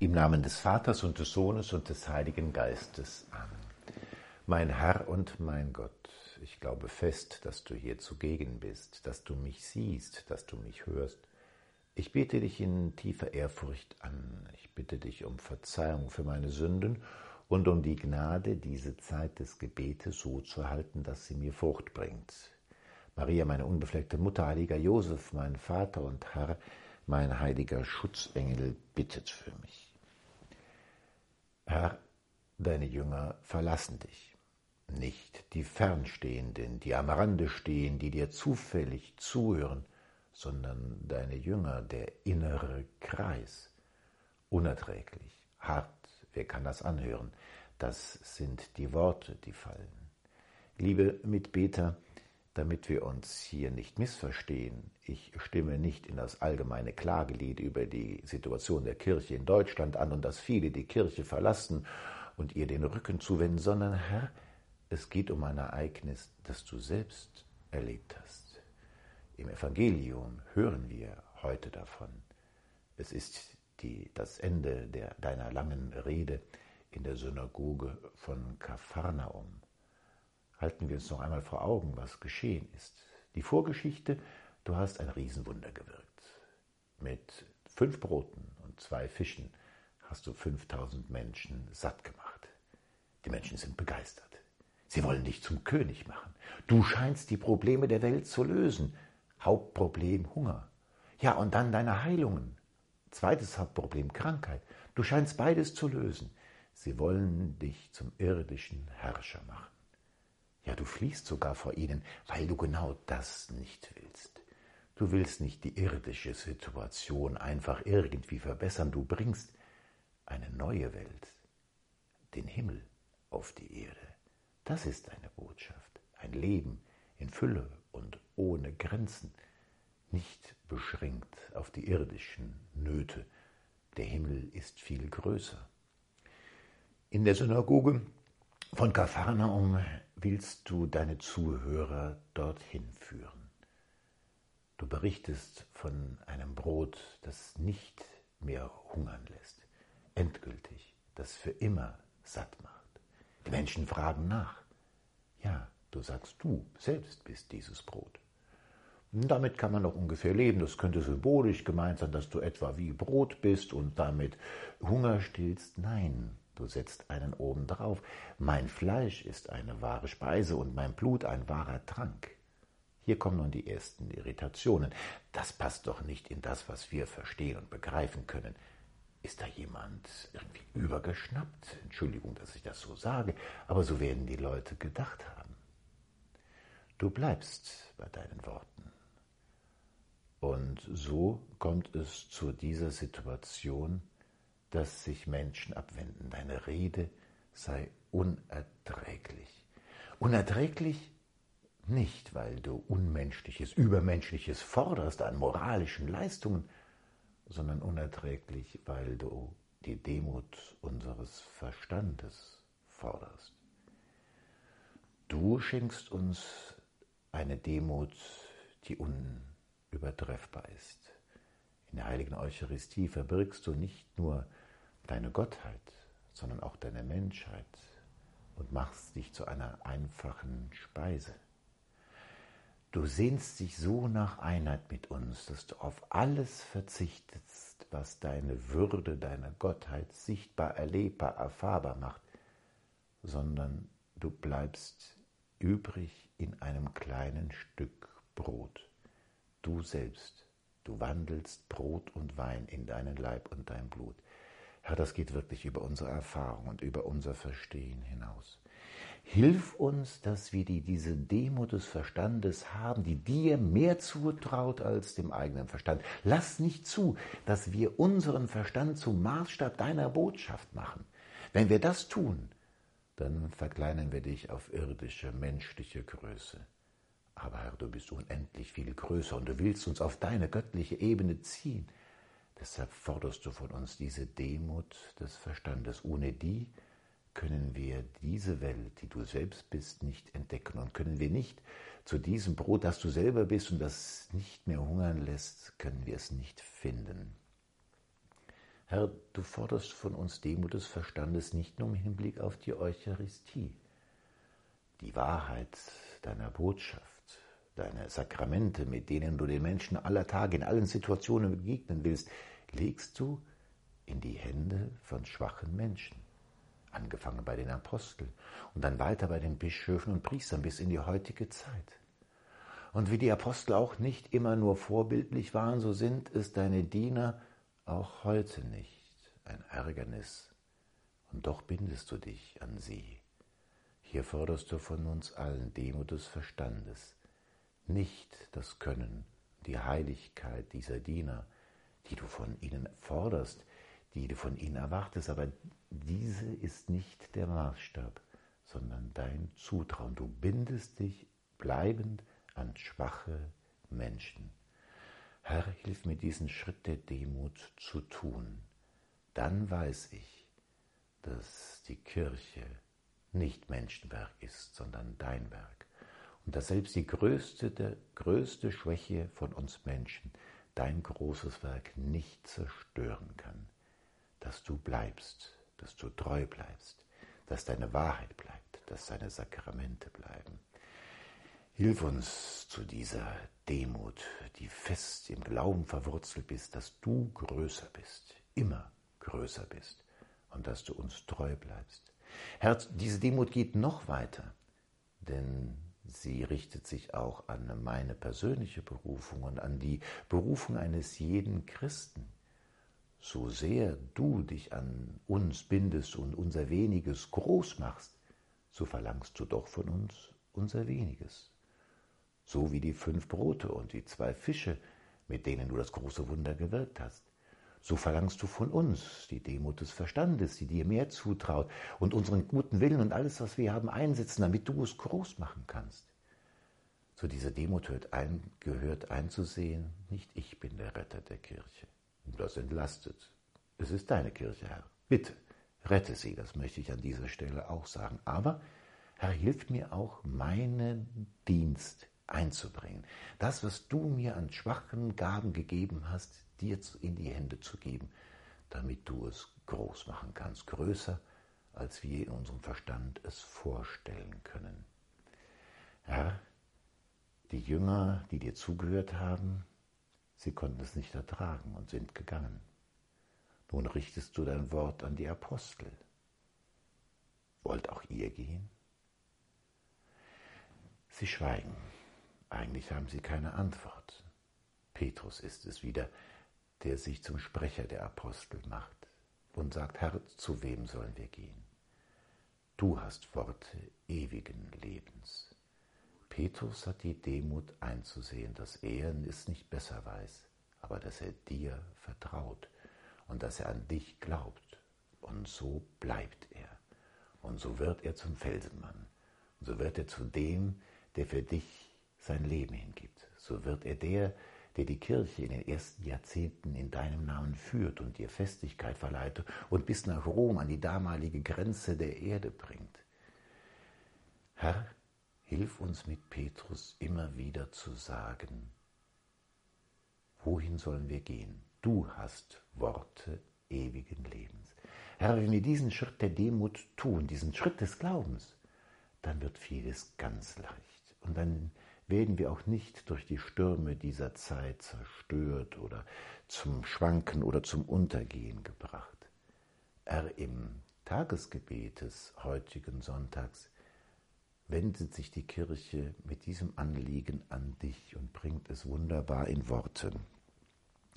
Im Namen des Vaters und des Sohnes und des Heiligen Geistes. Amen. Mein Herr und mein Gott, ich glaube fest, dass du hier zugegen bist, dass du mich siehst, dass du mich hörst. Ich bete dich in tiefer Ehrfurcht an. Ich bitte dich um Verzeihung für meine Sünden und um die Gnade, diese Zeit des Gebetes so zu halten, dass sie mir Frucht bringt. Maria, meine unbefleckte Mutter, heiliger Josef, mein Vater und Herr, mein heiliger Schutzengel, bittet für mich. Herr, deine Jünger verlassen dich, nicht die Fernstehenden, die am Rande stehen, die dir zufällig zuhören, sondern deine Jünger, der innere Kreis. Unerträglich, hart, wer kann das anhören? Das sind die Worte, die fallen. Liebe Mitbeter, damit wir uns hier nicht missverstehen, ich stimme nicht in das allgemeine Klagelied über die Situation der Kirche in Deutschland an und dass viele die Kirche verlassen und ihr den Rücken zuwenden, sondern Herr, es geht um ein Ereignis, das du selbst erlebt hast. Im Evangelium hören wir heute davon. Es ist die, das Ende der, deiner langen Rede in der Synagoge von Kapharnaum halten wir uns noch einmal vor Augen, was geschehen ist. Die Vorgeschichte, du hast ein Riesenwunder gewirkt. Mit fünf Broten und zwei Fischen hast du 5000 Menschen satt gemacht. Die Menschen sind begeistert. Sie wollen dich zum König machen. Du scheinst die Probleme der Welt zu lösen. Hauptproblem Hunger. Ja, und dann deine Heilungen. Zweites Hauptproblem Krankheit. Du scheinst beides zu lösen. Sie wollen dich zum irdischen Herrscher machen. Ja, du fliehst sogar vor ihnen, weil du genau das nicht willst. Du willst nicht die irdische Situation einfach irgendwie verbessern, du bringst eine neue Welt, den Himmel auf die Erde. Das ist deine Botschaft, ein Leben in Fülle und ohne Grenzen, nicht beschränkt auf die irdischen Nöte. Der Himmel ist viel größer. In der Synagoge von Kapharnaum willst du deine Zuhörer dorthin führen. Du berichtest von einem Brot, das nicht mehr hungern lässt, endgültig, das für immer satt macht. Die Menschen fragen nach. Ja, du sagst, du selbst bist dieses Brot. Und damit kann man noch ungefähr leben. Das könnte symbolisch gemeint sein, dass du etwa wie Brot bist und damit Hunger stillst. Nein, Du setzt einen oben drauf. Mein Fleisch ist eine wahre Speise und mein Blut ein wahrer Trank. Hier kommen nun die ersten Irritationen. Das passt doch nicht in das, was wir verstehen und begreifen können. Ist da jemand irgendwie übergeschnappt? Entschuldigung, dass ich das so sage, aber so werden die Leute gedacht haben. Du bleibst bei deinen Worten. Und so kommt es zu dieser Situation, dass sich Menschen abwenden. Deine Rede sei unerträglich. Unerträglich nicht, weil du Unmenschliches, Übermenschliches forderst an moralischen Leistungen, sondern unerträglich, weil du die Demut unseres Verstandes forderst. Du schenkst uns eine Demut, die unübertreffbar ist. In der heiligen Eucharistie verbirgst du nicht nur deine Gottheit, sondern auch deine Menschheit und machst dich zu einer einfachen Speise. Du sehnst dich so nach Einheit mit uns, dass du auf alles verzichtest, was deine Würde, deine Gottheit sichtbar, erlebbar, erfahrbar macht, sondern du bleibst übrig in einem kleinen Stück Brot. Du selbst, du wandelst Brot und Wein in deinen Leib und dein Blut. Herr, das geht wirklich über unsere Erfahrung und über unser Verstehen hinaus. Hilf uns, dass wir die, diese Demut des Verstandes haben, die dir mehr zutraut als dem eigenen Verstand. Lass nicht zu, dass wir unseren Verstand zum Maßstab deiner Botschaft machen. Wenn wir das tun, dann verkleinern wir dich auf irdische, menschliche Größe. Aber Herr, du bist unendlich viel größer und du willst uns auf deine göttliche Ebene ziehen. Deshalb forderst du von uns diese Demut des Verstandes. Ohne die können wir diese Welt, die du selbst bist, nicht entdecken und können wir nicht zu diesem Brot, das du selber bist und das nicht mehr hungern lässt, können wir es nicht finden. Herr, du forderst von uns Demut des Verstandes nicht nur im Hinblick auf die Eucharistie, die Wahrheit deiner Botschaft, deine Sakramente, mit denen du den Menschen aller Tage in allen Situationen begegnen willst, legst du in die Hände von schwachen Menschen, angefangen bei den Aposteln und dann weiter bei den Bischöfen und Priestern bis in die heutige Zeit. Und wie die Apostel auch nicht immer nur vorbildlich waren, so sind es deine Diener auch heute nicht. Ein Ärgernis. Und doch bindest du dich an sie. Hier forderst du von uns allen Demut des Verstandes, nicht das Können, die Heiligkeit dieser Diener, die du von ihnen forderst, die du von ihnen erwartest, aber diese ist nicht der Maßstab, sondern dein Zutrauen. Du bindest dich bleibend an schwache Menschen. Herr, hilf mir diesen Schritt der Demut zu tun. Dann weiß ich, dass die Kirche nicht Menschenwerk ist, sondern dein Werk. Und dass selbst die größte, der größte Schwäche von uns Menschen dein großes Werk nicht zerstören kann. Dass du bleibst, dass du treu bleibst, dass deine Wahrheit bleibt, dass deine Sakramente bleiben. Hilf uns zu dieser Demut, die fest im Glauben verwurzelt bist, dass du größer bist, immer größer bist und dass du uns treu bleibst. Herr, diese Demut geht noch weiter, denn sie richtet sich auch an meine persönliche Berufung und an die Berufung eines jeden Christen. So sehr du dich an uns bindest und unser weniges groß machst, so verlangst du doch von uns unser weniges so wie die fünf Brote und die zwei Fische, mit denen du das große Wunder gewirkt hast. So verlangst du von uns die Demut des Verstandes, die dir mehr zutraut und unseren guten Willen und alles, was wir haben, einsetzen, damit du es groß machen kannst. Zu dieser Demut ein, gehört einzusehen, nicht ich bin der Retter der Kirche. Das entlastet. Es ist deine Kirche, Herr. Bitte, rette sie, das möchte ich an dieser Stelle auch sagen. Aber, Herr, hilf mir auch, meinen Dienst einzubringen. Das, was du mir an schwachen Gaben gegeben hast, dir in die Hände zu geben, damit du es groß machen kannst, größer, als wir in unserem Verstand es vorstellen können. Herr, die Jünger, die dir zugehört haben, sie konnten es nicht ertragen und sind gegangen. Nun richtest du dein Wort an die Apostel. Wollt auch ihr gehen? Sie schweigen. Eigentlich haben sie keine Antwort. Petrus ist es wieder, der sich zum Sprecher der Apostel macht und sagt, Herr, zu wem sollen wir gehen? Du hast Worte ewigen Lebens. Petrus hat die Demut einzusehen, dass er es nicht besser weiß, aber dass er dir vertraut und dass er an dich glaubt. Und so bleibt er. Und so wird er zum Felsenmann. Und so wird er zu dem, der für dich sein Leben hingibt, so wird er der, der die Kirche in den ersten Jahrzehnten in deinem Namen führt und dir Festigkeit verleiht und bis nach Rom an die damalige Grenze der Erde bringt. Herr, hilf uns mit Petrus immer wieder zu sagen, wohin sollen wir gehen? Du hast Worte ewigen Lebens. Herr, wenn wir diesen Schritt der Demut tun, diesen Schritt des Glaubens, dann wird vieles ganz leicht. Und dann werden wir auch nicht durch die Stürme dieser Zeit zerstört oder zum Schwanken oder zum Untergehen gebracht. Er im Tagesgebet des heutigen Sonntags wendet sich die Kirche mit diesem Anliegen an dich und bringt es wunderbar in Worte.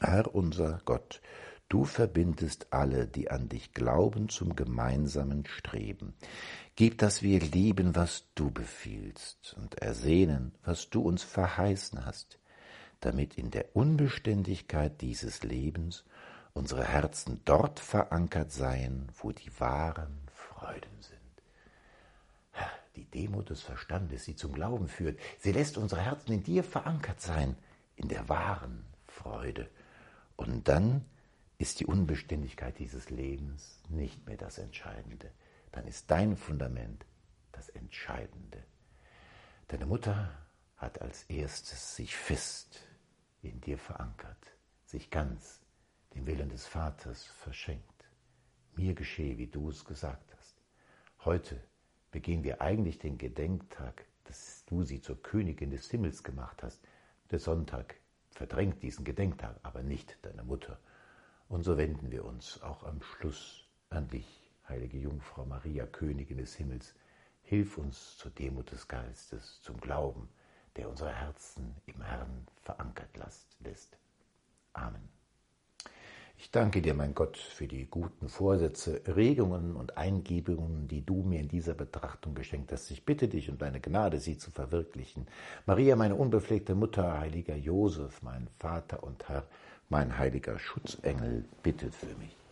Herr unser Gott, Du verbindest alle, die an dich glauben, zum gemeinsamen Streben. Gib, dass wir lieben, was du befiehlst, und ersehnen, was du uns verheißen hast, damit in der Unbeständigkeit dieses Lebens unsere Herzen dort verankert seien, wo die wahren Freuden sind. Die Demut des Verstandes, die zum Glauben führt, sie lässt unsere Herzen in dir verankert sein, in der wahren Freude. Und dann ist die Unbeständigkeit dieses Lebens nicht mehr das Entscheidende. Dann ist dein Fundament das Entscheidende. Deine Mutter hat als erstes sich fest in dir verankert, sich ganz dem Willen des Vaters verschenkt. Mir geschehe, wie du es gesagt hast. Heute begehen wir eigentlich den Gedenktag, dass du sie zur Königin des Himmels gemacht hast. Der Sonntag verdrängt diesen Gedenktag, aber nicht deine Mutter. Und so wenden wir uns auch am Schluss an dich, heilige Jungfrau Maria, Königin des Himmels. Hilf uns zur Demut des Geistes, zum Glauben, der unsere Herzen im Herrn verankert lässt. Amen. Ich danke dir, mein Gott, für die guten Vorsätze, Regungen und Eingebungen, die du mir in dieser Betrachtung geschenkt hast. Ich bitte dich um deine Gnade, sie zu verwirklichen. Maria, meine unbefleckte Mutter, heiliger Josef, mein Vater und Herr, mein heiliger Schutzengel, bittet für mich.